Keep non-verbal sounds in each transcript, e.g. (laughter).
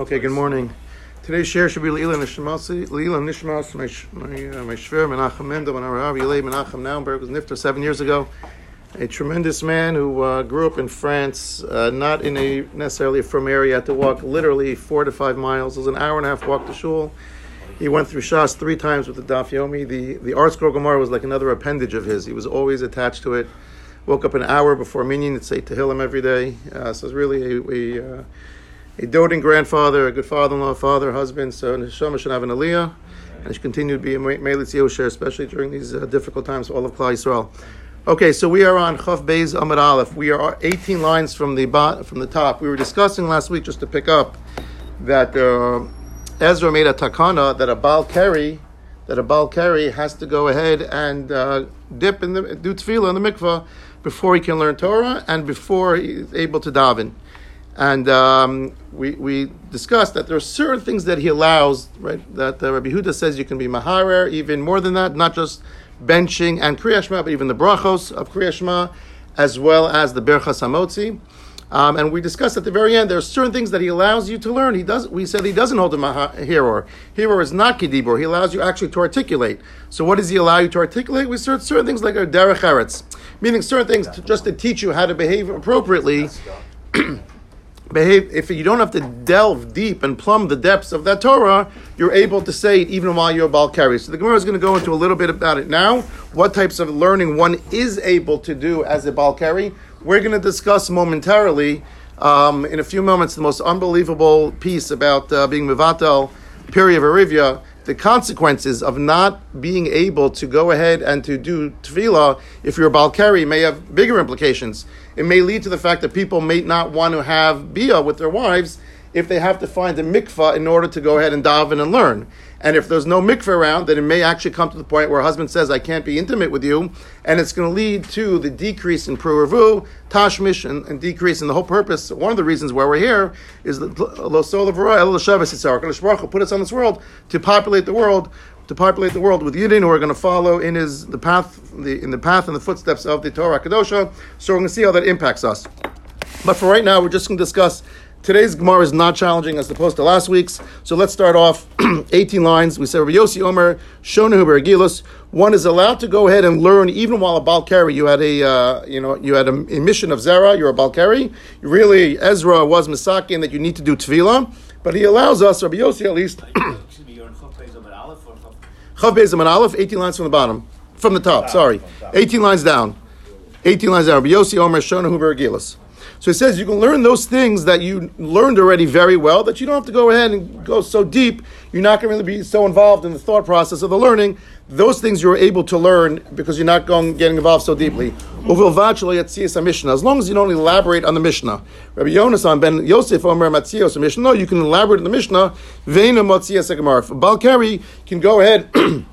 Okay, good morning. Today's share should be Leila Nishmasi, Leila Nishmas, my my uh, my shver Menachem Mendel and Arav Menachem Naumberg was nifter seven years ago. A tremendous man who uh, grew up in France, uh, not in a necessarily a firm area, had to walk literally four to five miles. It was an hour and a half walk to shul. He went through Shas three times with the Daf Yomi. The the ArtScroll Gemara was like another appendage of his. He was always attached to it. Woke up an hour before minyan to say Tehillim every day. Uh, so it was really a, a uh, a doting grandfather, a good father-in-law, father, husband. So Neshama should have an aliyah, and should continue to be a Meilitz Yosher, especially during these uh, difficult times for all of Klal Yisrael. Okay, so we are on Chaf Beis Amud Aleph. We are 18 lines from the bot, from the top. We were discussing last week, just to pick up, that uh, Ezra made a takana that a Baal Keri, that a Baal Keri has to go ahead and uh, dip in the do tefillah in the mikvah before he can learn Torah and before he's able to daven. And um, we, we discussed that there are certain things that he allows, right? That uh, Rabbi Huda says you can be maharer, even more than that, not just benching and kriyashma, but even the brachos of kriyashma, as well as the berchas hamotzi. Um, and we discussed at the very end there are certain things that he allows you to learn. He does. We said he doesn't hold a hero. Hero is not kedibor. He allows you actually to articulate. So what does he allow you to articulate? We said certain things like a derech eretz, meaning certain things to, just to teach you how to behave appropriately. (clears throat) behave, if you don't have to delve deep and plumb the depths of that Torah, you're able to say it even while you're a Balkari. So the Gemara is going to go into a little bit about it now, what types of learning one is able to do as a Balkari. We're going to discuss momentarily, um, in a few moments, the most unbelievable piece about uh, being Mivatel, Pirya V'Rivya, the consequences of not being able to go ahead and to do tefillah if you're a Balkari may have bigger implications. It may lead to the fact that people may not want to have bia with their wives if they have to find a mikvah in order to go ahead and daven and learn. And if there's no mikvah around, then it may actually come to the point where a husband says, I can't be intimate with you, and it's going to lead to the decrease in pruravu, tashmish, and, and, decrease in the whole purpose. One of the reasons why we're here is that put us on this world to populate the world to populate the world with Yidden who are going to follow in his the path the, in the path and the footsteps of the Torah Kadosha. So we're going to see how that impacts us. But for right now, we're just going to discuss Today's Gemara is not challenging as opposed to last week's. So let's start off (clears throat) 18 lines. We said, Rabbi Yossi Omer, Shonahu Beragilus. One is allowed to go ahead and learn even while a Balkari. You had a, uh, you know, you had a, a, mission of Zera, you're a Balkari. Really, Ezra was Misakin that you need to do Tefillah. But he allows us, Rabbi Yossi at least. Chav Bezim and Aleph, 18 lines from the bottom. From the top, sorry. 18 lines down. 18 lines down. Rabbi Yossi Omer, Shonahu Beragilus. So he says you can learn those things that you learned already very well, that you don't have to go ahead and go so deep. You're not going to be so involved in the thought process of the learning. Those things you're able to learn because you're not going getting involved so deeply. As long as you don't elaborate on the Mishnah. Rabbi Yonasan ben Yosef Omer Matzios Mishnah. No, you can elaborate on the Mishnah. Veina Gemara. Balkari can go ahead. (clears throat)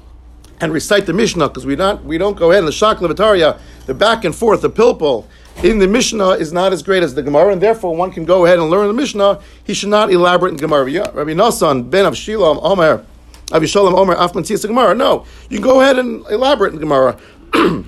and recite the Mishnah because we not we don't go ahead in the Shak the back and forth, the pilpul, in the Mishnah is not as great as the Gemara, and therefore one can go ahead and learn the Mishnah. He should not elaborate in Gemara. Rabbi Nassan ben Avshilam Omer, Avishalom Omer Afman Gemara. No, you can go ahead and elaborate in Gemara. (clears throat)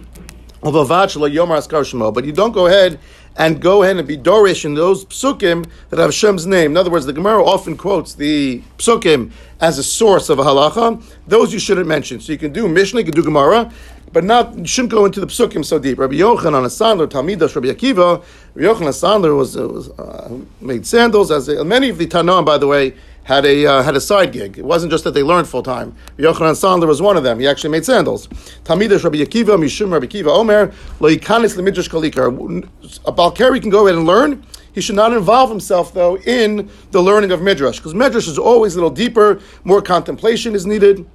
But you don't go ahead and go ahead and be dorish in those psukim that have Shem's name. In other words, the Gemara often quotes the psukim as a source of a halacha. Those you shouldn't mention. So you can do Mishnah, you can do Gemara, but not you shouldn't go into the psukim so deep. Rabbi Yochanan, a sandler, Talmidash, Rabbi Akiva. Rabbi Yochanan, a sandler, was, uh, was uh, made sandals. As a, many of the Tanaim, by the way, had a uh, had a side gig. It wasn't just that they learned full time. Yochanan Sandler was one of them. He actually made sandals. Talmidash Rabbi Akiva, Mishum Rabbi Akiva Omer, Lo Yikanis Lemidrash Kalikar. A Balkari can go ahead and learn. He should not involve himself, though, in the learning of Midrash, because Midrash is always a little deeper, more contemplation is needed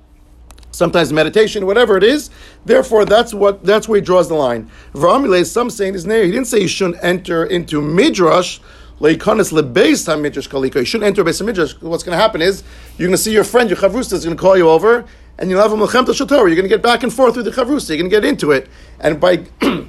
sometimes meditation, whatever it is. Therefore, that's what that's where he draws the line. V'amile, some say in his name, he didn't say you shouldn't enter into midrash. Leikanis lebeis midrash kalika. You shouldn't enter base midrash. What's going to happen is you're going to see your friend, your chavrusta, is going to call you over, and you'll have a melchem. You're going to get back and forth with the chavrusta. You're going to get into it, and by (clears throat)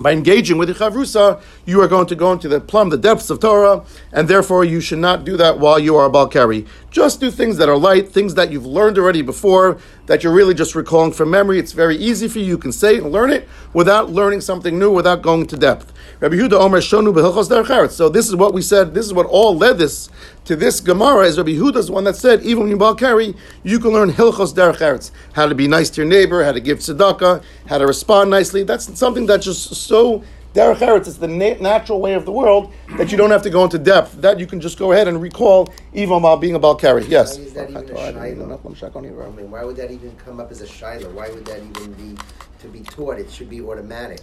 by engaging with the chavrusa, you are going to go into the plumb the depths of Torah, and therefore you should not do that while you are a balkari. Just do things that are light, things that you've learned already before, that you're really just recalling from memory. It's very easy for you. You can say and learn it without learning something new, without going to depth. Rabbi Yehuda Omer Shonu Behilchos Derech So this is what we said. This is what all led this to this Gemara. Is Rabbi Yehuda's one that said even when you bal carry, you can learn Hilchos Derech how to be nice to your neighbor, how to give tzedakah, how to respond nicely. That's something that's just so Derech Eretz is the na- natural way of the world that you don't have to go into depth. That you can just go ahead and recall even while being a Balkari. Yes. Why is that even a shiloh? I mean, why would that even come up as a shiloh? Why would that even be to be taught? It should be automatic.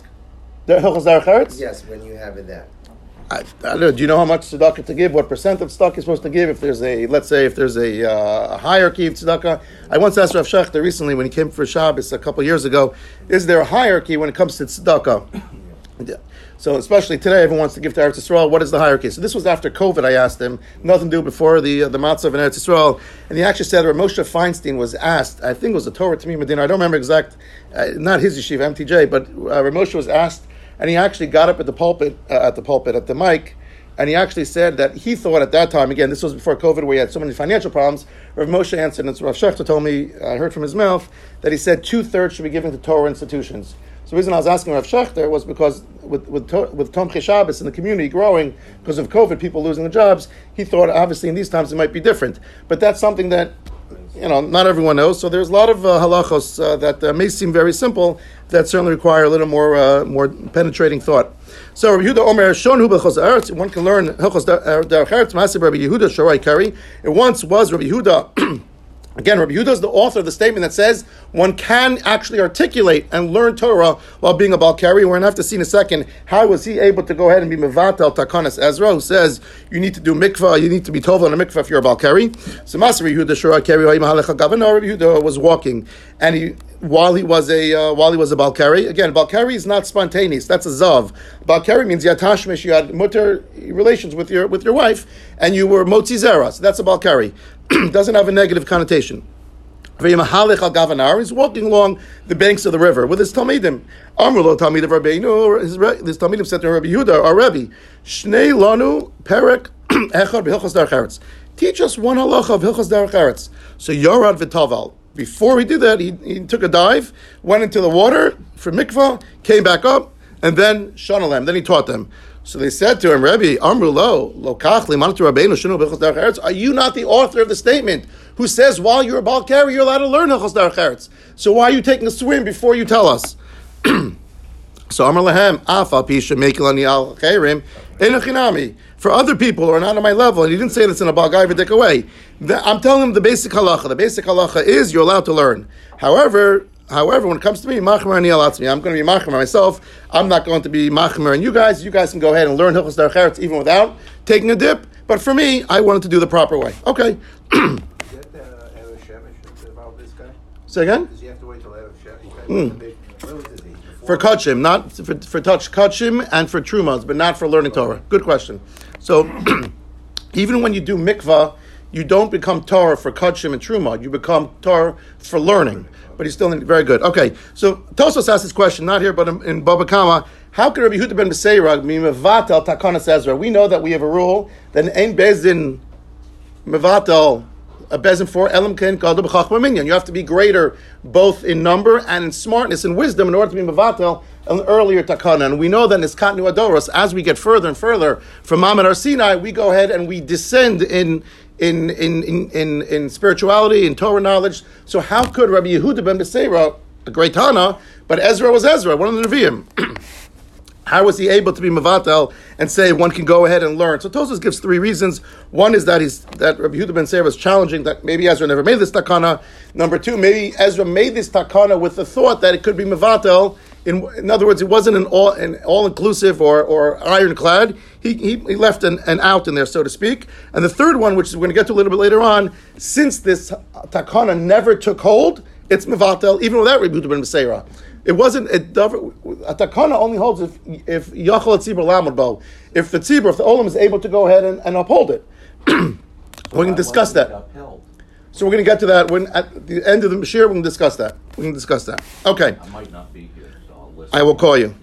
Hilchos Derech Eretz? Yes, when you have it there. I, I know, do you know how much tzedakah to give? What percent of tzedakah you're supposed to give? If there's a, let's say, if there's a, uh, a hierarchy of tzedakah. I once asked Rav Shechter recently when he came for Shabbos a couple years ago, is there a hierarchy when it comes to tzedakah? (coughs) So especially today, everyone wants to give to Eretz Yisrael. What is the hierarchy? So this was after COVID. I asked him nothing to do before the uh, the matzah in Eretz Yisrael, and he actually said that Moshe Feinstein was asked. I think it was a Torah to me Medina. I don't remember exact, uh, not his yeshiva MTJ, but uh, Moshe was asked, and he actually got up at the pulpit uh, at the pulpit at the mic. And he actually said that he thought at that time, again, this was before COVID, where he had so many financial problems. Rav Moshe answered, and Rav Shechter told me, I heard from his mouth, that he said two thirds should be given to Torah institutions. So the reason I was asking Rav Shechter was because with with with Tom Shabbos and the community growing because of COVID, people losing their jobs, he thought obviously in these times it might be different. But that's something that you know not everyone knows. So there's a lot of uh, halachos uh, that uh, may seem very simple that certainly require a little more uh, more penetrating thought. So Rabbi Yehuda Omer Shon Hu One can learn Hilchos Derech Eretz Maaseh Rabbi Yehuda Shorai Kari. It once was Rabbi Yehuda. (clears throat) Again, Rabbi Yehuda is the author of the statement that says one can actually articulate and learn Torah while being a Balkari. We're going to have to see in a second how was he able to go ahead and be Mevatel Takanas Ezra, who says you need to do mikvah, you need to be told on a mikvah if you're a Balkari. So Masri Yehuda Shura Rabbi Yehuda was walking and he while he was a uh, while he was a balkari. Again, balkari is not spontaneous. That's a zav. Balkari means yatashmish. You had mutter relations with your with your wife, and you were motzi zera. So that's a balkari. (clears throat) doesn't have a negative connotation. He's walking along the banks of the river with his Talmidim. Amrulo Talmid of Rabbeinu, his Talmidim said to Rabbi Yehuda, our Rebbe, Shnei Lanu Perek (clears throat) Echad B'Hilchos Derech Teach us one halacha of Hilchos Derech Eretz. So Yorad V'Taval. Before he did that, he, he took a dive, went into the water for mikvah, came back up, and then shanalem. Then he taught them. So they said to him, Rebbe, Amru lo, lokach Are you not the author of the statement who says while you're a balkari you're allowed to learn b'chos derech So why are you taking a swim before you tell us? (clears throat) so Amr lahem afa pisha mekilani al chayrim enochinami. For other people who are not on my level, and he didn't say this in a balgai way. I'm telling him the basic halacha. The basic halacha is you're allowed to learn. However, However, when it comes to me, machmer ani alatzmi, I'm going to be machmer myself. I'm not going to be machmer and you guys. You guys can go ahead and learn hilchos derech even without taking a dip. But for me, I wanted to do the proper way. Okay. (clears throat) Say again. Does he have to wait till mm. For kachim, not for, for touch kachim and for trumas, but not for learning Torah. Good question. So, (clears throat) even when you do mikvah, you don't become Torah for kachim and truma. You become Torah for learning but he's still in, very good. Okay, so Tosos asked this question, not here, but in, in Baba Kama. How could Rabbi Yehuda ben Beseirag be mevatel takanas Ezra? We know that we have a rule that ain't bezin mevatel a bezin for elam ken minyan. You have to be greater both in number and in smartness and wisdom in order to be mevatel an earlier takana. And we know that in Iskatnu Adoros, as we get further and further from Maamad Har Sinai, we go ahead and we descend in in, in, in, in, in spirituality, in Torah knowledge. So how could Rabbi Yehuda ben Beseira, a great Tana, but Ezra was Ezra, one of the Nevi'im. (clears throat) How was he able to be Mavatel and say one can go ahead and learn? So Tosos gives three reasons. One is that he's that Rabbi Yehuda ben Seir was challenging that maybe Ezra never made this takana. Number two, maybe Ezra made this takana with the thought that it could be Mavatel in, in other words, it wasn't an all, an all-inclusive or, or ironclad. He, he, he left an, an out in there, so to speak. And the third one, which we're going to get to a little bit later on, since this takana never took hold, it's mevatel, even without Rebut ben Meseira. It wasn't a, a takana only holds if if yachol tzibur lamud If the tzibur, if the olam is able to go ahead and, and uphold it, (clears throat) we can discuss that. So we're going to get to that when at the end of the Shir, we can discuss that. We can discuss that. Okay. I might not be here. So i will listen. I will call you.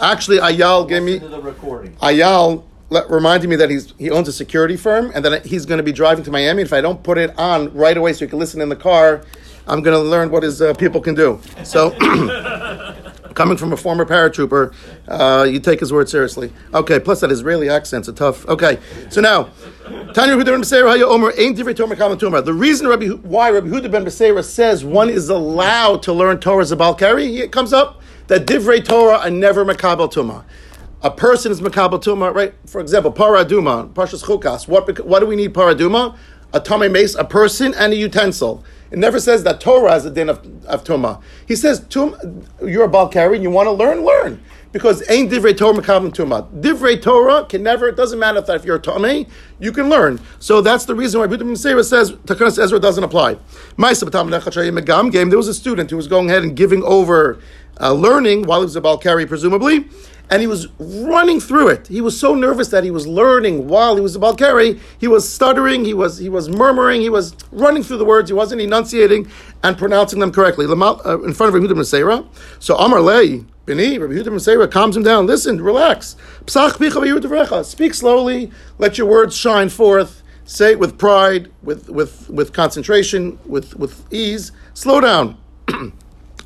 Actually, Ayal gave me Ayal reminded me that he's he owns a security firm and that he's going to be driving to Miami. If I don't put it on right away so you can listen in the car, I'm going to learn what his uh, people can do. So. (clears throat) Coming from a former paratrooper, uh, you take his word seriously. Okay, plus that Israeli accent's a tough. Okay, so now, Tanya Huda ben Beseira Omer ain't Torah. The reason Rabbi, why Rabbi Huda ben Beseira says one is allowed to learn Torah as a Balkari, it comes up that divrei Torah are never makabel Tumah. A person is makabel Tumah, right? For example, paraduma, Parshas Chukas. What, what do we need paraduma? A tame mace, a person, and a utensil. It never says that Torah has a din of, of Tumah. He says, Tum, you're a Balkari and you want to learn, learn. Because ain't divrei Torah mekavim Tumah. Divrei Torah can never, it doesn't matter if you're a Tomei, you can learn. So that's the reason why Buddha Sarah says Takanas Ezra doesn't apply. Game, There was a student who was going ahead and giving over uh, learning while he was a Balkari, presumably and he was running through it. He was so nervous that he was learning while he was about carry. He was stuttering. He was he was murmuring. He was running through the words. He wasn't enunciating and pronouncing them correctly. Uh, in front of Rabbi Yehuda So Amar Lei Bini Rabbi Yehuda calms him down. Listen, relax. Speak slowly. Let your words shine forth. Say it with pride, with with with concentration, with with ease. Slow down. (clears throat)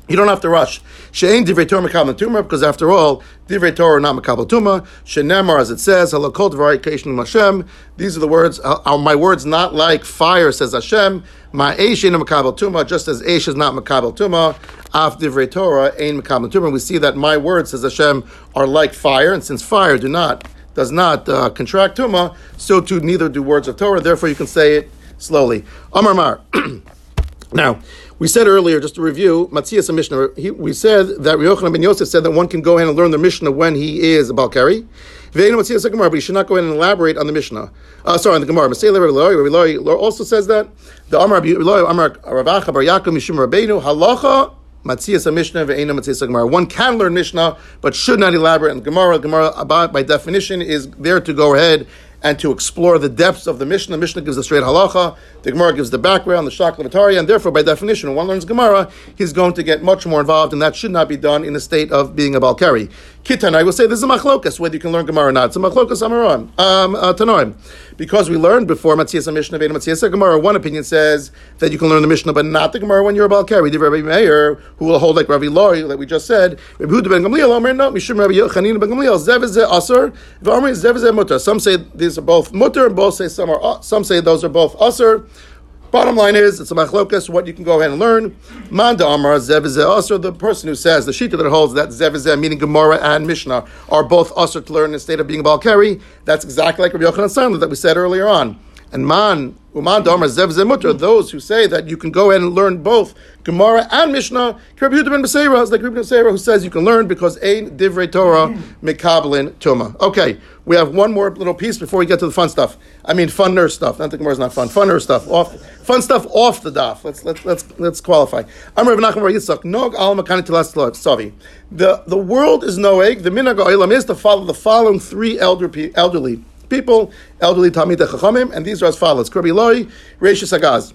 You don't have to rush. She'ain divrei Torah mekabel tumah because after all, divrei Torah not mekabel tumah. She'nemar as it says, halakol dvarai keishnu Hashem. These are the words. Are my words not like fire? Says Hashem. My eish ain't mekabel tumah, just as eish is not mekabel tumah. Af divrei Torah ain't mekabel tumah. We see that my words, says Hashem, are like fire, and since fire do not does not uh, contract tumah, so too neither do words of Torah. Therefore, you can say it slowly. Amar Mar. (clears throat) now. We said earlier, just to review, Matzias Mishnah, he, we said that Yochanan ben Yosef said that one can go ahead and learn the Mishnah when he is a Balkari. But he should not go ahead and elaborate on the Mishnah. Uh, sorry, on the Gemara. Rabbi Loi, Rabbi also says that. The Amar Rabbi Amar Ravacha Bar Yaakov Mishum Rabbeinu, Halacha Matzias Mishnah ve'ena Matzias Gemara. One can learn Mishnah, but should not elaborate on Gemara. Gemara, by definition, is there to go ahead and to explore the depths of the Mishnah. The Mishnah gives the straight halacha, the Gemara gives the background, the Shakla V'Tarya, and therefore, by definition, when one learns Gemara, he's going to get much more involved, and that should not be done in the state of being a Balkari. Kitan, I will say this is a machlokas, whether you can learn Gemara or not. It's a machlokas amaram, um, uh, tanoim. Because we learned before Matthias Mishnah, Veda Matthias Gemara, one opinion says that you can learn the Mishnah, but not the Gemara when you're a Balkari. The Rabbi Meir, who will hold like Rabbi Lori, that we just said, Rabbi Huda ben Gamliel, Omer, no, Mishum Rabbi Yochanin ben Gamliel, Zev is Asr, V'Omer is Mutter. Some say these are both Mutter, and both say some are, some say those are both Asr. Bottom line is, it's a machlokas, what you can go ahead and learn. Manda Amar, Zevizeh also the person who says, the Shita that holds that Zevizeh, meaning Gemara and Mishnah, are both usher to learn in the state of being a Balkari. That's exactly like Rabbi Yochanan Sandler that we said earlier on. And man, uman damar zev zemutter, those who say that you can go ahead and learn both Gemara and Mishnah, Yehuda ben Beseira is like Rabbi Beseira who says you can learn because ein divrei Torah mekablin tuma. Okay, we have one more little piece before we get to the fun stuff. I mean, funner stuff. Not the Gemara is not fun. Fun nurse stuff. Off, fun stuff off the daf. Let's let's let's let's qualify. I'm Rabbi Nachman Bar Yitzchak. Nog al savi. The the world is no egg. The minhag is to follow the following three elder, elderly people, elderly Talmid Chachamim, and these are as follows: Kirby Loi, Rashis Agaz.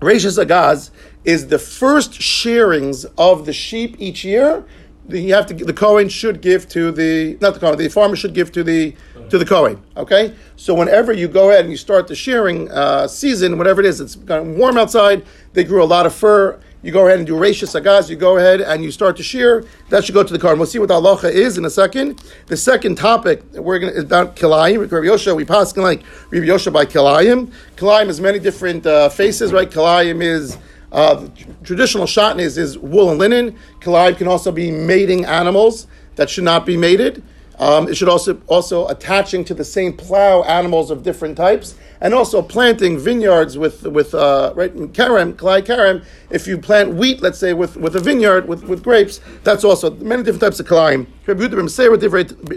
Rashis Agaz is the first shearings of the sheep each year. You have to the Kohen should give to the not the Kohen, the farmer should give to the to the Kohen. Okay, so whenever you go ahead and you start the shearing uh, season, whatever it is, it's warm outside. They grew a lot of fur you go ahead and do Reisha Sagaz, you go ahead and you start to shear, that should go to the car. We'll see what the halacha is in a second. The second topic we're going to is about Kilayim. Rabbi Yosha, we pass like Rabbi Yosha by Kilayim. Kilayim has many different uh, faces, right? Kilayim is uh, traditional shatnez is wool and linen. Kilayim can also be mating animals that should not be mated. Um, it should also also attaching to the same plow animals of different types, and also planting vineyards with with uh, right karam, kalai karam. If you plant wheat, let's say with, with a vineyard with, with grapes, that's also many different types of kalaim.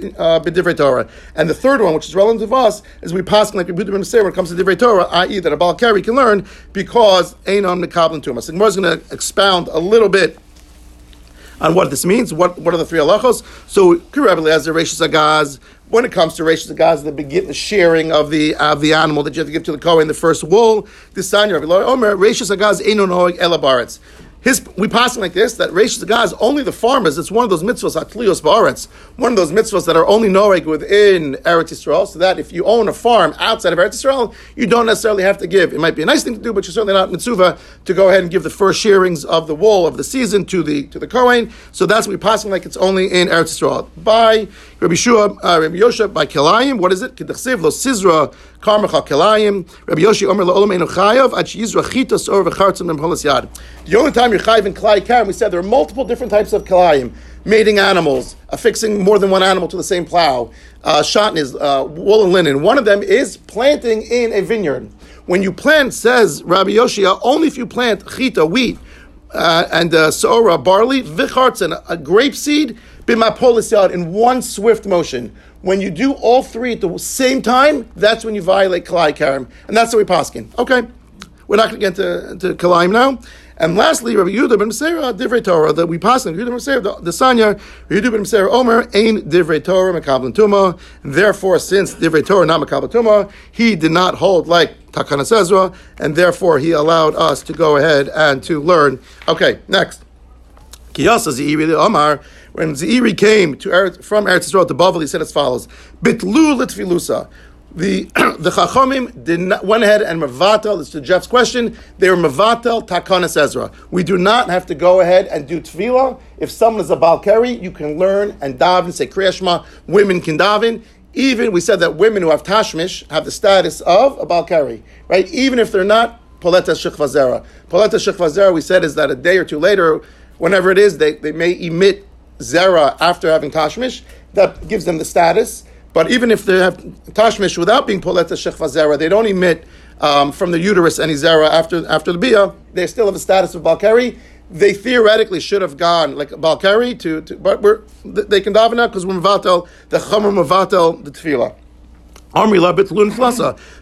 Uh, and the third one, which is relevant to us, is we pass like when it comes to divrei Torah, i.e., that a balkari can learn because einon mekablan to us. The Gemara is going to expound a little bit on what this means. What what are the three halachos? So Rabbi Eliezer, Rishis Agaz. When it comes to Rishis Agaz, the begin the sharing of the of the animal that you have to give to the Kohen, the first wool. This sign Rabbi Omer Rishis Agaz enonoig elabaretz. His, we pass like this that Reish Zagah is only the farmers. It's one of those mitzvahs, Atlios Ba'aretz, one of those mitzvahs that are only Noeg within Eretz Yisrael, so that if you own a farm outside of Eretz Yisrael, you don't necessarily have to give. It might be a nice thing to do, but you're certainly not mitzvah to go ahead and give the first shearings of the wool of the season to the to the Kohen. So that's what we passing like it's only in Eretz Yisrael. By Rabbi Shua, uh, Rabbi Yosha, by Kilayim, what is it? Kedachsiv lo Sizra. Rabbi Yoshi Omer lo Olam Enu Chayav, Ach Yizra Chitas Or V'chartzim Yad. The only time you're chayiv in kalai karim, we said there are multiple different types of kalayim. Mating animals, affixing more than one animal to the same plow, uh, shotnez, uh, wool and linen. One of them is planting in a vineyard. When you plant, says Rabbi Yoshia, only if you plant chita, wheat, uh, and uh, sora, barley, vichartzen, a grape seed, bimapolis yad, in one swift motion. When you do all three at the same time, that's when you violate kalai karim. And that's the way paskin. Okay. We're not going to get into, into Kalaim now. And lastly, Rabbi Yehuda ben Beseira, Divrei Torah, that we pass in Yehuda ben Beseira, the, Sanya, Yehuda ben Beseira Omer, Ein Divrei Torah, Mekablan Tuma. Therefore, since Divrei Torah, not Mekablan Tuma, he did not hold like Takana Ezra, and therefore he allowed us to go ahead and to learn. Okay, next. Kiyasa Zeiri Omar, when Zeiri came to Eretz, from Eretz Yisrael to Bavel, he said as follows: Bitlu litfilusa the (clears throat) the Chachamim did not, went ahead and Mavatel, this is Jeff's question, they were Mavatel Takanas Ezra. We do not have to go ahead and do Tefillah. If someone is a Balkari, you can learn and daven, say Kriyashma, women can daven. Even, we said that women who have Tashmish have the status of a Balkari, right? Even if they're not Poleta Shechvazera. Poleta Shechvazera, we said, is that a day or two later, whenever it is, they, they may emit Zera after having Tashmish. That gives them the status. But even if they have tashmish without being poleta shechva Zera, they don't emit um, from the uterus any zera after after the bia. They still have the status of balkari. They theoretically should have gone like balkari to, to but we're, they can daven out because we're mavatel the chomer mavatel the tefillah.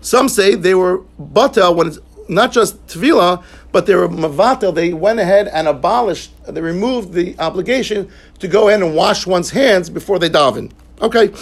Some say they were batel when it's not just tefillah, but they were mavatel. They went ahead and abolished, they removed the obligation to go in and wash one's hands before they daven. Okay,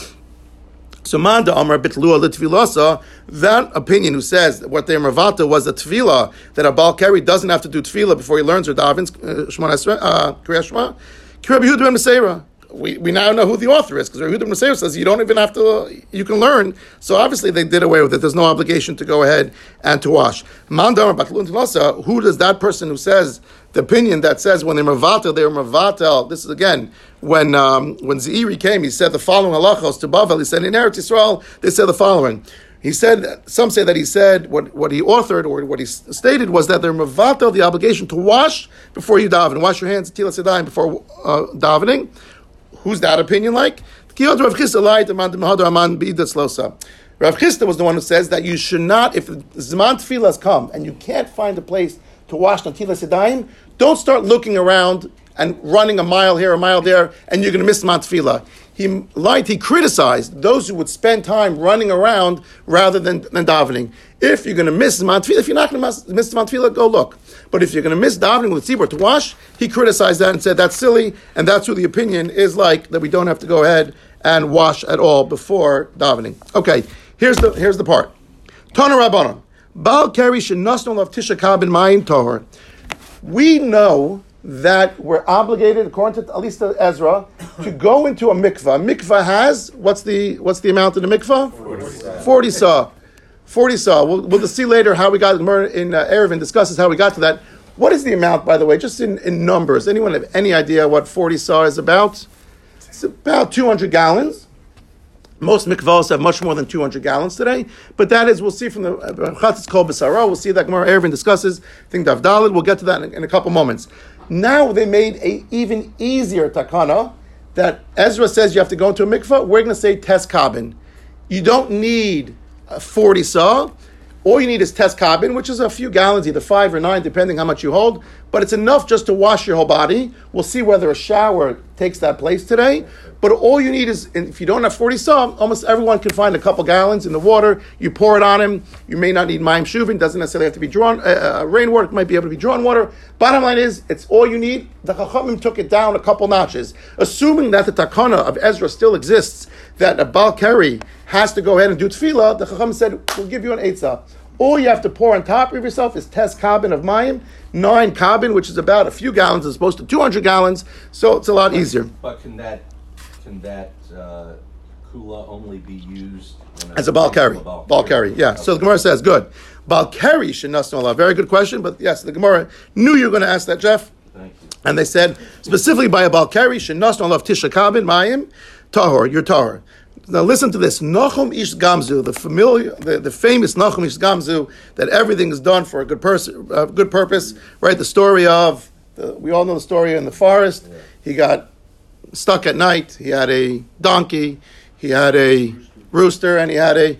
so Manda Amar Bitlua Litvilasa, that opinion who says that what their Mavata was a Tvila, that a Balkari doesn't have to do Tvila before he learns or davens uh, Shemon uh, Kriyashma, Kirab Yehuda we, we now know who the author is because Yehuda Masayir says you don't even have to, you can learn. So obviously they did away with it. There's no obligation to go ahead and to wash. Who does that person who says the opinion that says when they're mavatel, they're mavatel. This is again when um, when Zeiri came, he said the following halachos to Bavel. He said in Eretz Yisrael, they said the following. He said some say that he said what, what he authored or what he stated was that they're mavatel the obligation to wash before you daven, wash your hands tilas before uh, davening. Who's that opinion like? Rav Chisda was the one who says that you should not, if Zman Tfilas come and you can't find a place to wash Natilas Yadayim, don't start looking around and running a mile here, a mile there, and you're going to miss Mount Tefillah. He lied, he criticized those who would spend time running around rather than, than davening. If you're going to miss Mount if you're not going to miss Mount go look. But if you're going to miss davening with tzibur to wash, he criticized that and said that's silly, and that's who the opinion is like that we don't have to go ahead and wash at all before davening. Okay, here's the here's the part. Tana Rabbanon. Baal Keri Shenasnol of Tisha Kabin Tohar. We know that we're obligated, according to at least to Ezra, to go into a mikvah. Mikvah has what's the what's the amount of the mikvah? Forty saw. Forty saw. We'll, we'll see later how we got in uh, Erevin discusses how we got to that. What is the amount, by the way, just in, in numbers? Anyone have any idea what forty saw is about? It's about two hundred gallons. Most mikvahs have much more than 200 gallons today, but that is, we'll see from the Chatzis Kol B'Sara, we'll see that Gemara Erevin discusses, I think Davdalid, we'll get to that in, in a couple moments. Now they made a even easier takana that Ezra says you have to go into a mikvah. We're going to say tes kabin. You don't need 40 saw. All you need is test carbon, which is a few gallons, either five or nine, depending how much you hold. But it's enough just to wash your whole body. We'll see whether a shower takes that place today. But all you need is, if you don't have 40 saw, almost everyone can find a couple gallons in the water. You pour it on him. You may not need mayim shuvin. Doesn't necessarily have to be drawn, uh, uh, rainwater. Might be able to be drawn water. Bottom line is, it's all you need. The Chachamim took it down a couple notches. Assuming that the takana of Ezra still exists, that a Baal Keri has to go ahead and do tefillah, the Chacham said, we'll give you an eitzah. All you have to pour on top of yourself is tes carbon of mayim, nine carbon, which is about a few gallons as opposed to 200 gallons, so it's a lot easier. But can that, can that, uh, kula only be used? As a balkari. Balkari. Balkari, yeah. So the Gemara says, good. Balkari shenasnu Allah. Very good question, but yes, the Gemara knew you were going to ask that, Jeff. Thank you. And they said, specifically by a Balkari, shenasnu Allah tisha kabin mayim, tahor, your tahor. Now listen to this. Nachum Ish Gamzu, the familiar, the, the famous Nachum Ish Gamzu, that everything is done for a good person, a good purpose. Right? The story of the, we all know the story in the forest. He got stuck at night. He had a donkey. He had a rooster, and he had a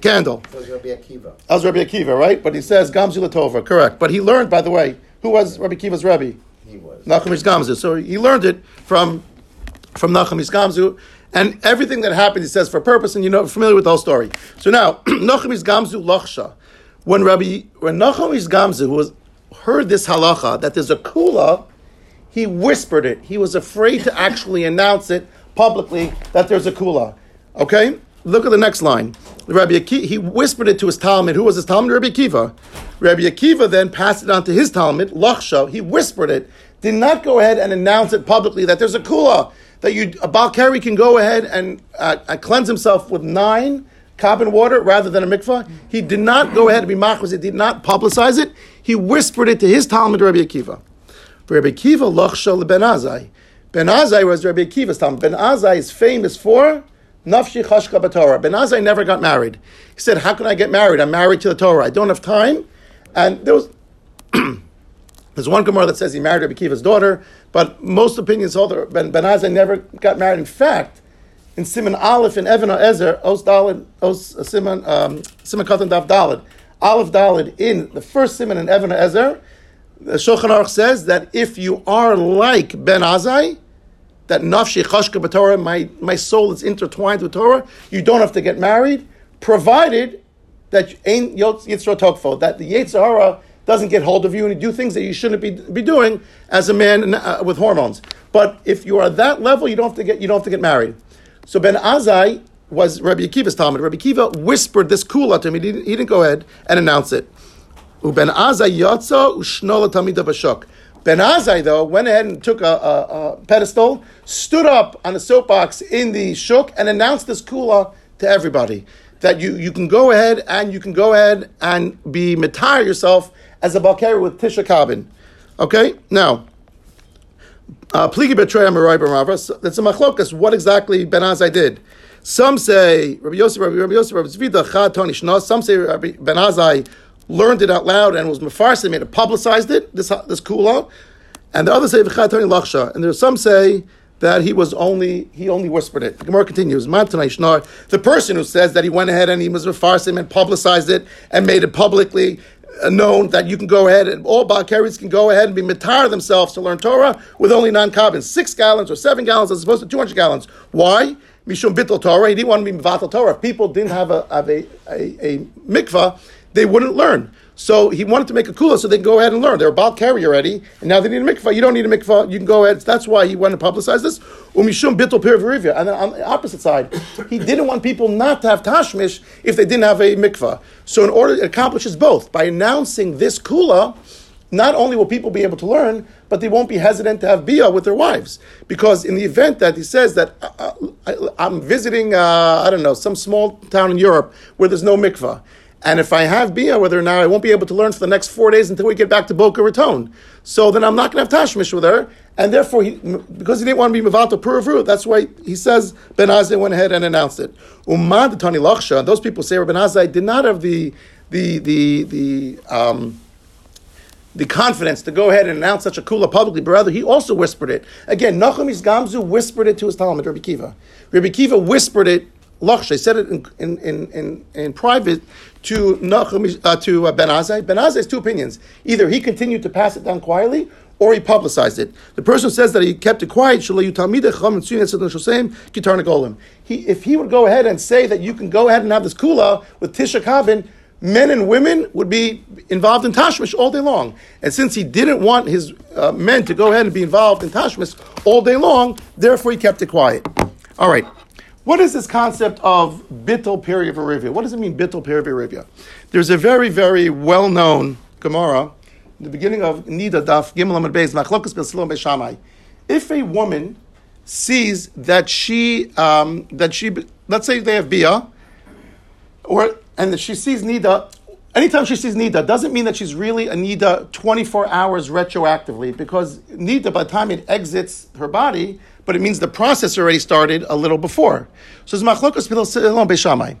candle. So it's gonna Akiva. That was Rabbi Akiva, right? But he says Gamzu Latova, correct. But he learned, by the way, who was Rabbi Akiva's Rabbi? He was. Nachum Ish Gamzu. So he learned it from from Nachum Gamzu, and everything that happened, he says for purpose, and you know, familiar with the whole story. So now, (clears throat) Nachum Gamzu Lachsha, when Rabbi, when Nachum Gamzu was heard this halacha that there's a kula, he whispered it. He was afraid to actually announce it publicly that there's a kula. Okay, look at the next line. Rabbi Akiva, he whispered it to his Talmud. Who was his Talmud? Rabbi Akiva. Rabbi Akiva then passed it on to his Talmud, Lachsha. He whispered it, did not go ahead and announce it publicly that there's a kula that you a Balkari can go ahead and uh, uh, cleanse himself with nine carbon water rather than a mikvah. He did not go ahead and be machmas. He did not publicize it. He whispered it to his Talmud, Rabbi Akiva. Rabbi Akiva Lachsha Ben Azai. Ben Azai was Rabbi Akiva's Talmud. Ben Azai is famous for Nafshi Chashka B'Torah. Ben Azai never got married. He said, "How can I get married? I'm married to the Torah. I don't have time." And there was (clears throat) there's one Gemara that says he married Rabbi Akiva's daughter, but most opinions hold that Ben, ben Azai never got married. In fact, in Simon Aleph and Evan Ezer, Os Dalid, Os uh, Simon um, Simon Katan Dav Dalid, Aleph Dalid in the first Simon and Evan Ezer, the Shulchan Aruch says that if you are like Ben Azai, that nafshi chashka b'Torah, my my soul is intertwined with Torah, you don't have to get married, provided that ain't yitzro tokfo, that the Yetzirah doesn't get hold of you and you do things that you shouldn't be, be doing as a man uh, with hormones. But if you are that level, you don't have to get you don't have to get married. So Ben Azai was Rabbi Akiva's Talmud. Rabbi Akiva whispered this kula to him. He didn't, he didn't go ahead and announce it. Uben Azai. Ben Azai, though, went ahead and took a, a, a, pedestal, stood up on a soapbox in the shuk, and announced this kula to everybody that you, you can go ahead and you can go ahead and be mitar yourself as a balkari with tisha kabin. Okay, now. uh, Pligi betrayal Mirai B'Rava. That's a machlokas. What exactly Ben Azai did? Some say Rabbi Yosef, Rabbi, Rabbi Yosef, Rabbi Zvida, Chad, Tony Shna. Some say Rabbi Ben Azai learned it out loud and was mefarsim, made it, publicized it, this, this kula. And the others say V'chad Tony Lachsha. And there's some say that he was only he only whispered it. The Gemara continues. The person who says that he went ahead and he was mefarsim and publicized it and made it publicly Uh, known that you can go ahead and all Balkaris can go ahead and be mitar themselves to learn Torah with only non carbons, six gallons or seven gallons as opposed to 200 gallons. Why? Mishum bittel Torah. He didn't want to be mivatal Torah. If people didn't have a, have a, a, a mikvah, they wouldn't learn. So he wanted to make a kula so they can go ahead and learn. They're about carry already, and now they need a mikvah. You don't need a mikvah. You can go ahead. That's why he wanted to publicize this. Umishum bittul pirvarivya. And then on the opposite side, he didn't want people not to have tashmish if they didn't have a mikvah. So in order, it accomplishes both by announcing this kula. Not only will people be able to learn, but they won't be hesitant to have bia with their wives. Because in the event that he says that uh, I, I'm visiting, uh, I don't know, some small town in Europe where there's no mikvah, and if I have bia with her now, I won't be able to learn for the next four days until we get back to Boca Raton. So then I'm not going to have tashmish with her. And therefore, he, because he didn't want to be mivato puravu, that's why he says Ben Azai went ahead and announced it. Umad Tani Lachsha, those people say Ben Azai did not have the the the the um, the confidence to go ahead and announce such a kula publicly, but rather he also whispered it. Again, Nachum Gamzu whispered it to his Talmud, Rabbi Kiva. Rabbi Kiva whispered it, Lachsha, said it in, in, in, in, in private to Nachum, uh, to uh, Ben Azai. Ben Azai has two opinions. Either he continued to pass it down quietly, or he publicized it. The person says that he kept it quiet. He, if he would go ahead and say that you can go ahead and have this kula with Tisha Kabin, men and women would be involved in Tashmish all day long. And since he didn't want his uh, men to go ahead and be involved in Tashmish all day long, therefore he kept it quiet. All right. What is this concept of bittul perivarivia? What does it mean, bittul perivarivia? There's a very, very well-known Gemara, in the beginning of Nida Daf Gimel Amud Beis Machlokas Beishamai. If a woman sees that she, um, that she, let's say they have bia, or and she sees Nida, anytime she sees Nida, doesn't mean that she's really a Nida 24 hours retroactively, because Nida, by the time it exits her body, but it means the process already started a little before. So it's Machlokas Beishamai.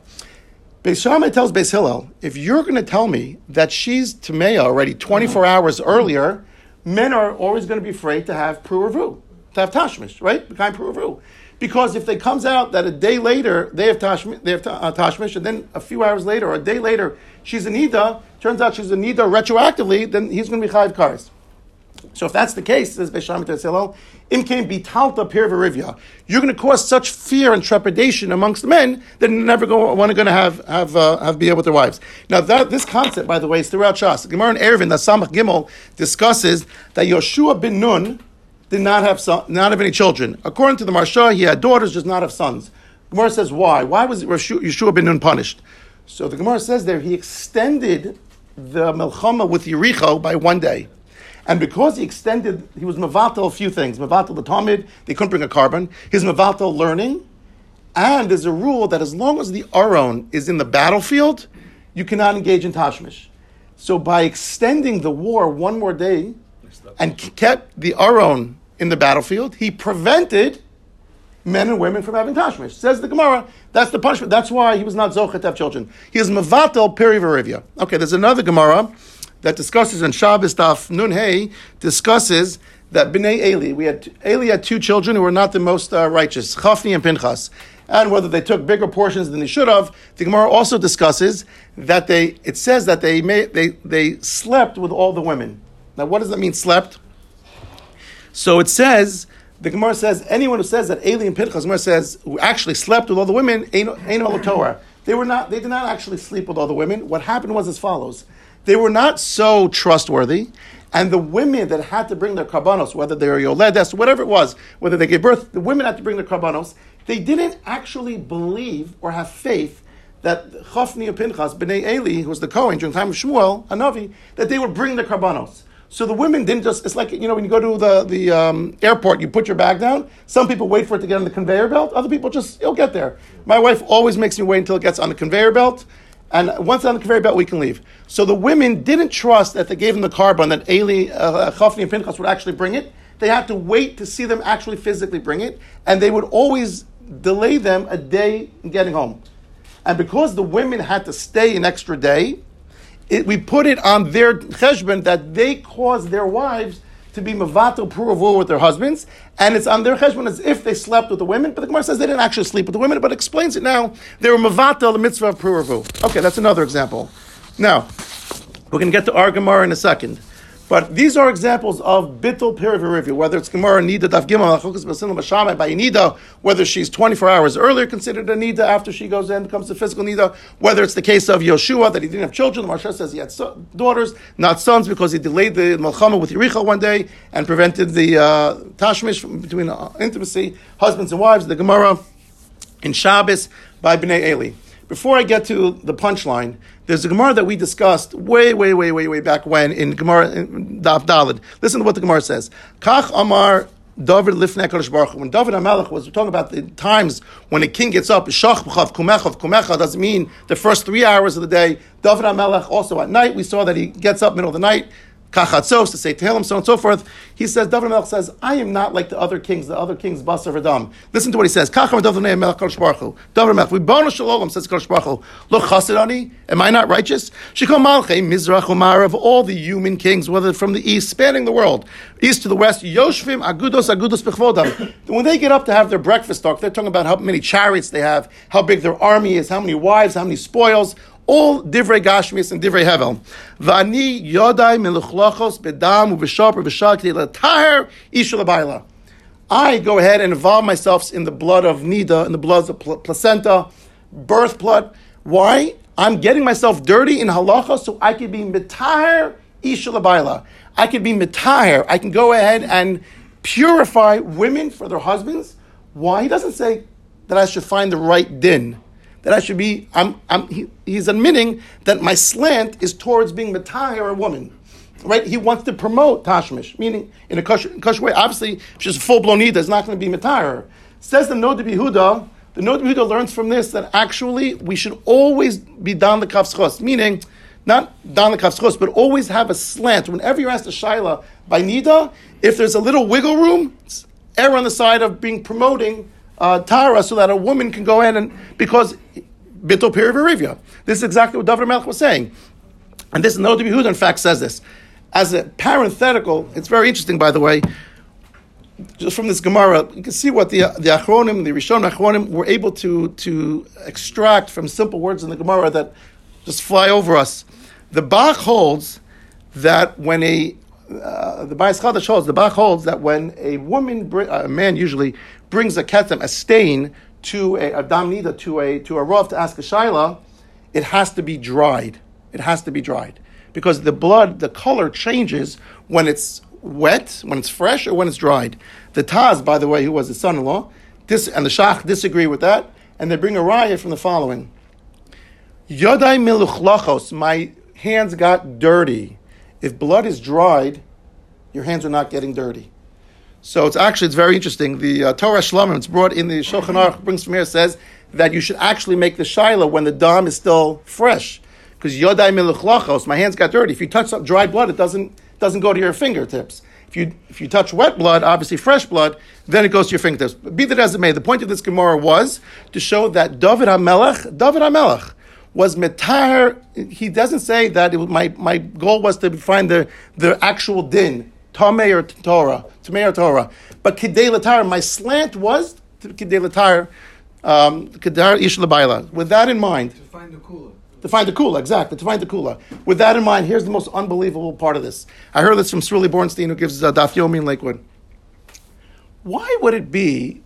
Beis Shammai tells Beis Hillel, if you're going to tell me that she's Tameya already 24 hours earlier, men are always going to be afraid to have Pru'avu, to have Tashmish, right? Kind Pru'avu. Because if it comes out that a day later they have, tashmish, they have uh, tashmish, and then a few hours later or a day later she's a nida, turns out she's a nida retroactively, then he's going to be chayiv cars. So if that's the case, says Beishamit Tetzelo, im came bitalta pirvarivya. You're going to cause such fear and trepidation amongst the men that they're never going to have have uh, have be with their wives. Now that this concept, by the way, is throughout Shas. Gemara and Ervin, the Samach Gimel discusses that Yeshua bin Nun did not have son, not have any children. According to the Maharsha, he had daughters, just not have sons. Gemara says why? Why was Yeshua bin Nun punished? So the Gemara says there he extended the Melchama with Yericho by one day. And because he extended, he was Mavatal a few things. Mavatal the Talmud, they couldn't bring a carbon. He's Mavatal learning. And there's a rule that as long as the Aron is in the battlefield, you cannot engage in Tashmish. So by extending the war one more day and kept the Aron in the battlefield, he prevented men and women from having Tashmish. Says the Gemara, that's the punishment. That's why he was not Zochet to have children. He is Mavatal Perivarivya. Okay, there's another Gemara that discusses in Shabbos Daf Nun Hey discusses that Bnei Eli, we had Eli had two children who were not the most uh, righteous, Chafni and Pinchas, and whether they took bigger portions than they should have. The Gemara also discusses that they. It says that they may, they they slept with all the women. Now, what does that mean? Slept. So it says. The Gemara says anyone who says that Eli and Pinchas, Gemara says who actually slept with all the women, ain't ain't all the Torah. They were not. They did not actually sleep with all the women. What happened was as follows they were not so trustworthy. And the women that had to bring their karbanos, whether they were yoledes, whatever it was, whether they gave birth, the women had to bring their karbanos. They didn't actually believe or have faith that Chafni and Pinchas, Bnei Eli, who was the Kohen during the time of Shmuel, Anavi, that they would bring the karbanos. So the women didn't just, it's like, you know, when you go to the, the um, airport, you put your bag down. Some people wait for it to get on the conveyor belt. Other people just, it'll get there. My wife always makes me wait until it gets on the conveyor belt. And once on the conveyor belt, we can leave. So the women didn't trust that they gave them the carbon that Eli, uh, and Pinchas would actually bring it. They had to wait to see them actually physically bring it, and they would always delay them a day in getting home. And because the women had to stay an extra day, it, we put it on their cheshbon that they caused their wives to be mavato puravu with their husbands, and it's on their cheshbon as if they slept with the women. But the Gemara says they didn't actually sleep with the women, but explains it now. They were mavato the mitzvah of. Okay, that's another example. Now we're going to get to our Gemara in a second. But these are examples of bittul perivirivia, whether it's Gemara Nida Daf Gimel Achukas Basilim Mashamai by Nida, whether she's 24 hours earlier considered a Nida after she goes in, becomes a physical Nida, whether it's the case of Yoshua that he didn't have children, the Maharsha says he had so- daughters, not sons, because he delayed the Malchama with Yericha one day and prevented the uh, Tashmish between uh, intimacy, husbands and wives, the Gemara in Shabbos by Bnei Eli. Before I get to the punchline, there's a Gemara that we discussed way, way, way, way, way back when in Gemara in Daf Dalid. Listen to what the Gemara says. Kach Amar David Lifnei Kadosh Baruch When David Hamelech was talking about the times when a king gets up, Shach Kumechav Kumecha doesn't mean the first three hours of the day. David Hamelech also at night. We saw that he gets up middle of the night kachatzos, to say Tehillim, so on and so forth. He says, David Melech says, I am not like the other kings, the other kings, Basar Vadam. Listen to what he says. Kacham David Melech Kodesh Baruch Hu. David Ribono Shalom, says Kodesh Baruch Hu. Look, Chasidani, am I not righteous? Shikol Malchei, Mizrach Umar, of all the human kings, whether from the east, spanning the world, east to the west, Yoshvim, Agudos, Agudos Bechvodam. When they get up to have their breakfast talk, they're talking about how many chariots they have, how big their army is, how many wives, how many spoils, all divrei gashmis and divrei hevel. Vani yodai meluchlachos bedam ubeshop ubeshak lataher ishul abayla. I go ahead and involve myself in the blood of nida, in the blood of pl- placenta, birth blood. Why? I'm getting myself dirty in halacha so I can be mitahir ishul abayla. I can be mitahir. I can go ahead and purify women for their husbands. Why? He doesn't say that I should find the right din. That I should be, I'm, I'm, he, he's admitting that my slant is towards being Matahir, a woman. Right? He wants to promote Tashmish, meaning in a kosher, kosher way. Obviously, if she's a full blown Nida, it's not going to be Matahir. Says the Noda B'Yehuda, the Noda B'Yehuda learns from this that actually we should always be down the kafschos, meaning not down the kafschos, but always have a slant. Whenever you're asked a shaila by nida, if there's a little wiggle room, err on the side of being promoting uh, tara, so that a woman can go in and because bittul perivirivya. This is exactly what David Melech was saying, and this no Yehuda in fact says this as a parenthetical. It's very interesting, by the way just from this Gemara, you can see what the the Achronim, the Rishon Achronim, were able to to extract from simple words in the Gemara that just fly over us. The Bach holds that when a uh, the Bayis Chadash holds the Bach holds that when a woman, a man usually brings a ketem, a stain to a, a dam nida to a to a rav to ask a shaila, it has to be dried. It has to be dried because the blood, the color changes when it's wet, when it's fresh, or when it's dried. The Taz, by the way, who was his son-in-law, this, and the Shach disagree with that, and they bring a raya from the following. Yodai miluchlachos, my hands got dirty. If blood is dried, your hands are not getting dirty. So it's actually it's very interesting. The uh, Torah Shlomim, it's brought in the Shulchan Aruch, brings from here, says that you should actually make the shaila when the dam is still fresh, because yodai miluchlachos, my hands got dirty. If you touch dried blood, it doesn't doesn't go to your fingertips. If you if you touch wet blood, obviously fresh blood, then it goes to your fingertips. But be that as it may, the point of this Gemara was to show that David HaMelech, David HaMelech, was metar. He doesn't say that was, my, my goal was to find the, the actual din, Tameh or Torah, Tameh or Torah. But Kidei Latar, my slant was Kidei Latar, um, Kedar Ish With that in mind, to find the cooler. To find the kula, exactly. To find the kula. With that in mind, here's the most unbelievable part of this. I heard this from Sruli Bornstein, who gives uh, Daf Yomi in Lakewood. Why would it be?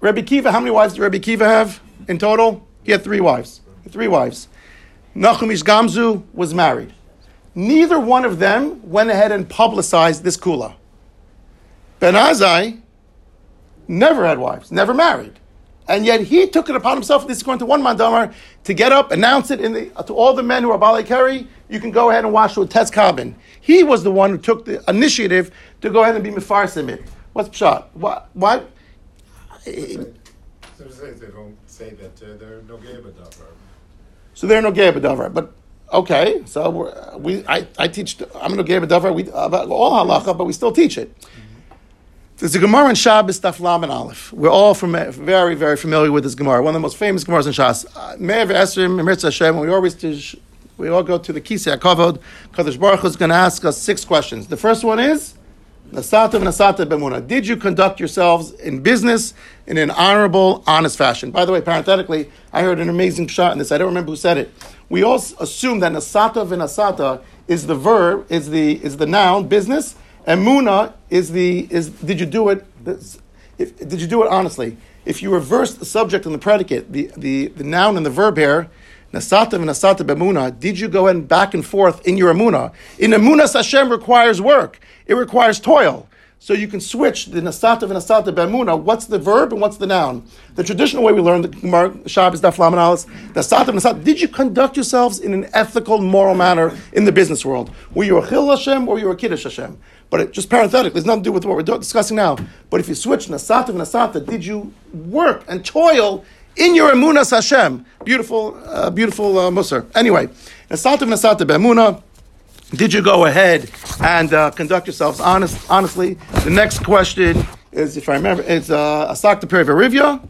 Rebbe Kiva, how many wives did Rebbe Kiva have in total? He had three wives. Three wives. Nachum Ish Gamzu was married. Neither one of them went ahead and publicized this kula. Ben Azai never had wives, never married and yet he took it upon himself. This is going to one mandamar to get up, announce it the, to all the men who are balei keri. You can go ahead and wash with Tes Kabin. He was the one who took the initiative to go ahead and be mefarsim it. What's pshat? What? Why? They don't say that uh, they're no gay So they're no gay but okay. So we, I, I teach. I'm no gay We about all halacha, but we still teach it. There's a Gemara in Shabbos Daf and Aleph. We're all from, very, very familiar with this Gemara. One of the most famous Gemaras in Shas. Uh, Me'er Esrim, Emirtz Hashem. We always we all go to the Kisei Kavod. Kadosh Baruch is going to ask us six questions. The first one is Nasata Nasata Bemuna. Did you conduct yourselves in business in an honorable, honest fashion? By the way, parenthetically, I heard an amazing shot in this. I don't remember who said it. We all assume that Nasata Vinasata is the verb, is the is the noun business Emuna is the is did you do it? If, did you do it honestly? If you reverse the subject and the predicate, the, the, the noun and the verb here, nasata and nasata bemuna, did you go in back and forth in your emuna? In emuna, Hashem requires work. It requires toil. So you can switch the nasata and nasata bemuna. What's the verb and what's the noun? The traditional way we learn the Shabbos Daf Lamanalis, nasata and nasata. Did you conduct yourselves in an ethical, moral manner in the business world? Were you a chil Hashem or were you a kiddush Hashem? But it, just parenthetically, there's nothing to do with what we're discussing now. But if you switch Nasata and Nasata, did you work and toil in your Emunas Hashem? Beautiful, uh, beautiful uh, Musar. Anyway, Nasata and Nasata Be'emuna. Did you go ahead and uh, conduct yourselves honest, honestly? The next question is, if I remember, it's uh, Asak Pirya V'Rivya.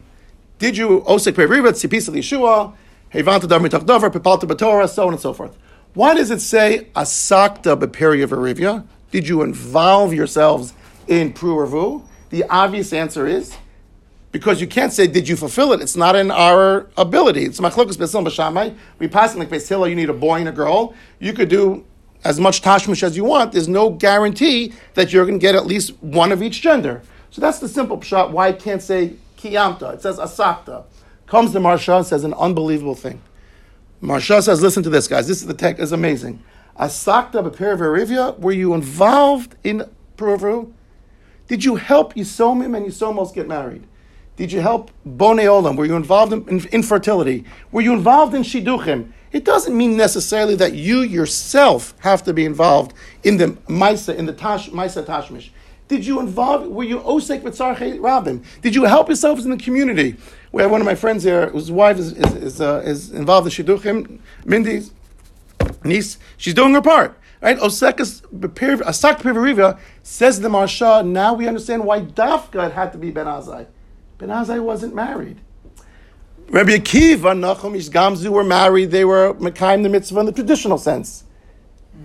Did you Osek Pirya V'Rivya, Tzipisa Yeshua, Hevanta Dar Dover, Pepalta Batorah, so on and so forth? Why does it say Asakta BePirya V'Rivya? Did you involve yourselves in Pru'avu? The obvious answer is because you can't say, did you fulfill it? It's not in our ability. It's machlokas besil b'shamai. We pass it like besil, you need a boy and a girl. You could do as much tashmish as you want. There's no guarantee that you're going to get at least one of each gender. So that's the simple shot. Why I can't say kiyamta. It says asakta. Comes the Maharsha and says an unbelievable thing. Maharsha says, listen to this, guys. This is the tech is amazing. Asakta b'Pirya V'Rivya, were you involved in Puravu? Did you help Yisomim and Yisomos get married? Did you help Bone Olam? Were you involved in, in infertility? Were you involved in Shidduchim? It doesn't mean necessarily that you yourself have to be involved in the Maisa, in the Tash, Maisa Tashmish. Did you involve, were you Osek Vitzarche Rabim? Did you help yourselves in the community? We have one of my friends here, whose wife is, is, is, uh, is involved in Shidduchim, Mindy's niece, she's doing her part. Right? Osekas Asak Pirya V'Rivya says the Maharsha, now we understand why Dafka had to be Ben Azai. Ben Azai wasn't married. Rabbi Akiva, Nachum, Gamzu were married, they were Mekayim the mitzvah in the traditional sense.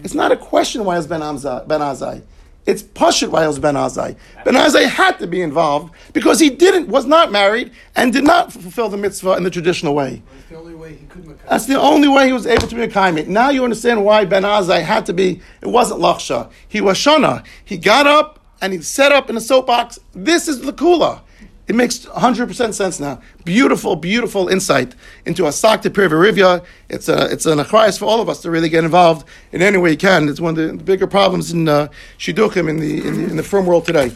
It's not a question why it was Ben, Amza, ben Azai. It's Pashit why it was Ben Azai. Ben Azai had to be involved because he didn't, was not married, and did not fulfill the mitzvah in the traditional way. That's the only way he could Mekayim. That's the only way he was able to be a kaimit. Now you understand why Ben Azai had to be, it wasn't Lachsha. He was Shana. He got up and he set up in a soapbox. This is the Kula. It makes 100% sense now. Beautiful, beautiful insight into a Sakta Pirya V'Rivya. It's, a, it's an achrayas for all of us to really get involved in any way you can. It's one of the bigger problems in uh, Shidduchim in the, in the, in the firm world today.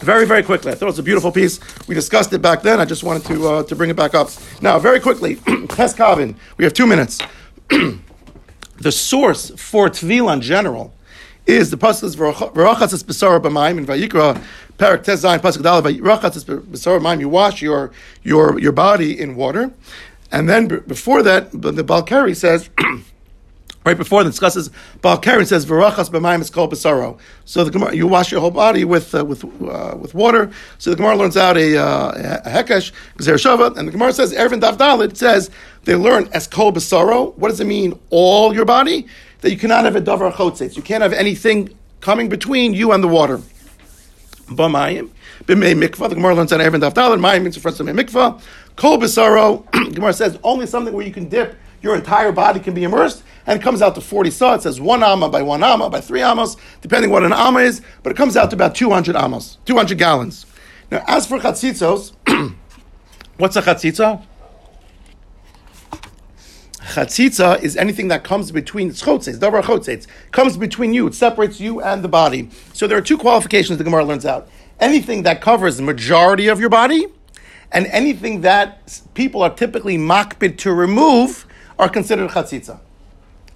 Very, very quickly. I thought it was a beautiful piece. We discussed it back then. I just wanted to, uh, to bring it back up. Now, very quickly, (clears throat) Tes Kavin. We have two minutes. (clears throat) the source for Tvila in general is the pasuk v'rachas es b'sara b'mayim in Vayikra Parak Tes Zayin pasuk Dalad v'rachas es b'sara b'mayim. You wash your your your body in water, and then before that, the Balkari says. (clears throat) Right before that discusses Balkari says Varachas b'mayim is called Basaro. So the Gemara, you wash your whole body with uh, with uh, with water. So the Gemara learns out a, uh, a Hekesh Gzer Shava, and the Gemara says Eruvin Dav Dalit says they learn as Kol Basaro. What does it mean? All your body that you cannot have a davar chotzets. You can't have anything coming between you and the water. B'mayim, b'mei mikvah. The Gemara learns on Eruvin Daf Dalet. Mayim means reference to mikvah. Kol b'saro. (clears throat) Gemara says only something where you can dip. Your entire body can be immersed, and it comes out to 40 saw. It says one amma by one amma by three amos, depending what an amma is, but it comes out to about 200 amos, 200 gallons. Now, as for chatzitzos, (clears throat) what's a chatzitza? Chatzitza is anything that comes between chotzes, davar chotzes, comes between you. It separates you and the body. So there are two qualifications the Gemara learns out: anything that covers the majority of your body, and anything that people are typically makbid to remove are considered chatzitza.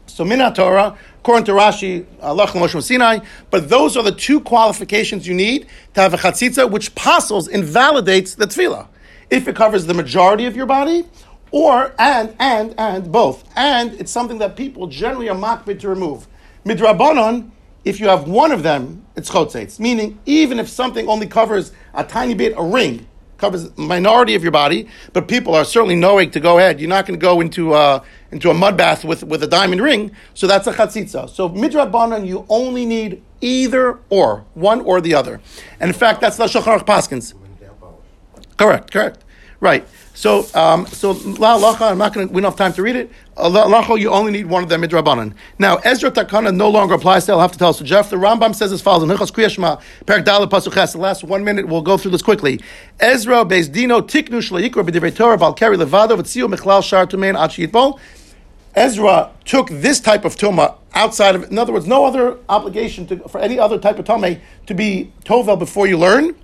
So Minat Torah, according to Rashi, Allah Moshe Sinai, but those are the two qualifications you need to have a chatzitza, which passes invalidates the tefillah. If it covers the majority of your body, or and and and both, and it's something that people generally are makbid to remove. Midrabanon, if you have one of them, it's chotzetz, meaning even if something only covers a tiny bit, a ring, covers a minority of your body, but people are certainly knowing to go ahead. You're not going to go into a, into a mud bath with, with a diamond ring, so that's a chatzitza. So midrabanan, you only need either or, one or the other. And in fact, that's the Shacharach Paskins. Correct, correct. Right. So, um, so la lacha. I'm not going to. We don't have time to read it. Uh, la lacha. You only need one of them midrabanan. Now, Ezra Takana no longer applies. To, I'll have to tell. Us. So, Jeff, the Rambam says as follows: Nechos Kriyashma Perak Dalet Pasuk. The last one minute. We'll go through this quickly. Ezra Beis Dino Tiknu Shleikra B'divrei Torah Balkari Levado V'tziu Mechlal Shar Tumein Ad Sheyitbol. Ezra took this type of tuma outside of. In other words, no other obligation to, for any other type of tome to be tovel before you learn,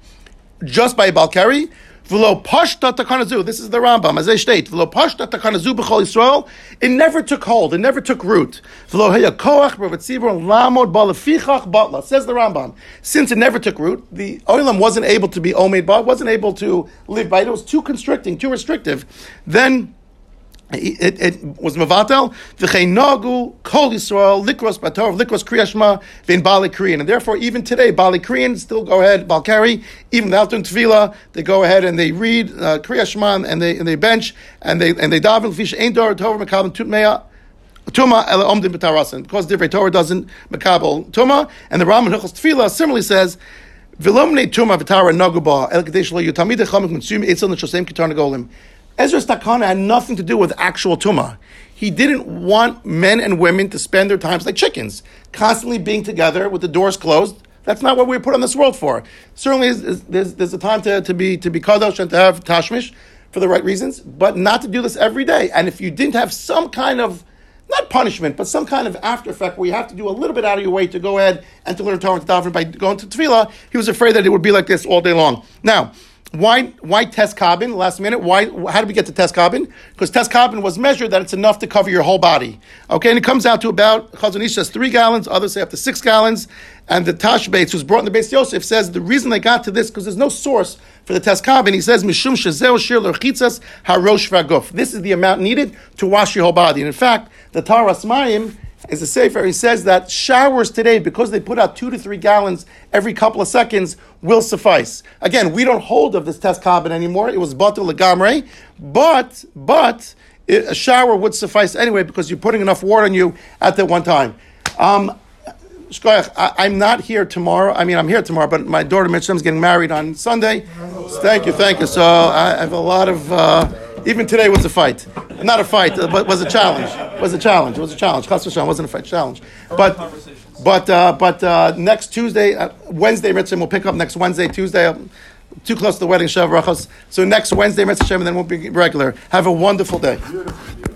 just by Balkari. V'lo pashta. This is the Rambam, as I state. V'lo pashta takanazu b'chol Yisrael. It never took hold. It never took root. V'lo lamod balafichach batla. Says the Rambam. Since it never took root, the oilam wasn't able to be omed ba, wasn't able to live by it. It was too constricting, too restrictive. Then it, it was mevatel v'chein nagu kol Yisrael likros bator likros kriyashma v'in bali kriyan. And therefore even today bali kriyan still go ahead balkari even without doing tefillah they go ahead and they read uh, kriyashma and they and they bench and they and they daven. Fish ein dor tover mekabel tutmeya Tuma ela omdim b'tarasin. Because divrei Torah doesn't mekabel tuma and the Rambam Hilchos Tefillah similarly says Vilomne tuma v'tara naguba el kadesh lo yutamid echamik mitzum etzal neshosem kitar nagolim Ezra Stakana had nothing to do with actual tuma. He didn't want men and women to spend their times like chickens, constantly being together with the doors closed. That's not what we were put on this world for. Certainly, there's, there's a time to, to be to be kadosh and to have tashmish for the right reasons, but not to do this every day. And if you didn't have some kind of not punishment, but some kind of after effect where you have to do a little bit out of your way to go ahead and to learn Torah and to daven by going to tefillah, he was afraid that it would be like this all day long. Now, why why Tes Kabin? Last minute. Why? How did we get to Tes Kabin? Because Tes Kabin was measured that it's enough to cover your whole body. Okay, and it comes out to about Chazon Ish says three gallons. Others say up to six gallons. And the Tashbetz, who's brought in the Beis Yosef, says the reason they got to this because there's no source for the Tes Kabin. He says mishum shezeo shir harosh vaguf. This is the amount needed to wash your whole body. And in fact, the Taharas Mayim is a sefer. He says that showers today, because they put out two to three gallons every couple of seconds, will suffice. Again, we don't hold of this Tes Kabin anymore. It was batul legamre, but but a shower would suffice anyway because you're putting enough water on you at that one time. Um, Shkoyach, I, am not here tomorrow. I mean, I'm here tomorrow, but my daughter Mitchum is getting married on Sunday. So thank you, thank you. So I have a lot of. Uh, even today was a fight, not a fight, but was a challenge. Was a challenge. Was a challenge. Chas wasn't a fight. Challenge. But but uh, but uh, next Tuesday, uh, Wednesday, Mitzvah, we'll pick up next Wednesday, Tuesday. Too close to the wedding, Shav. So next Wednesday, Mitzvah, and then we'll be regular. Have a wonderful day. Beautiful.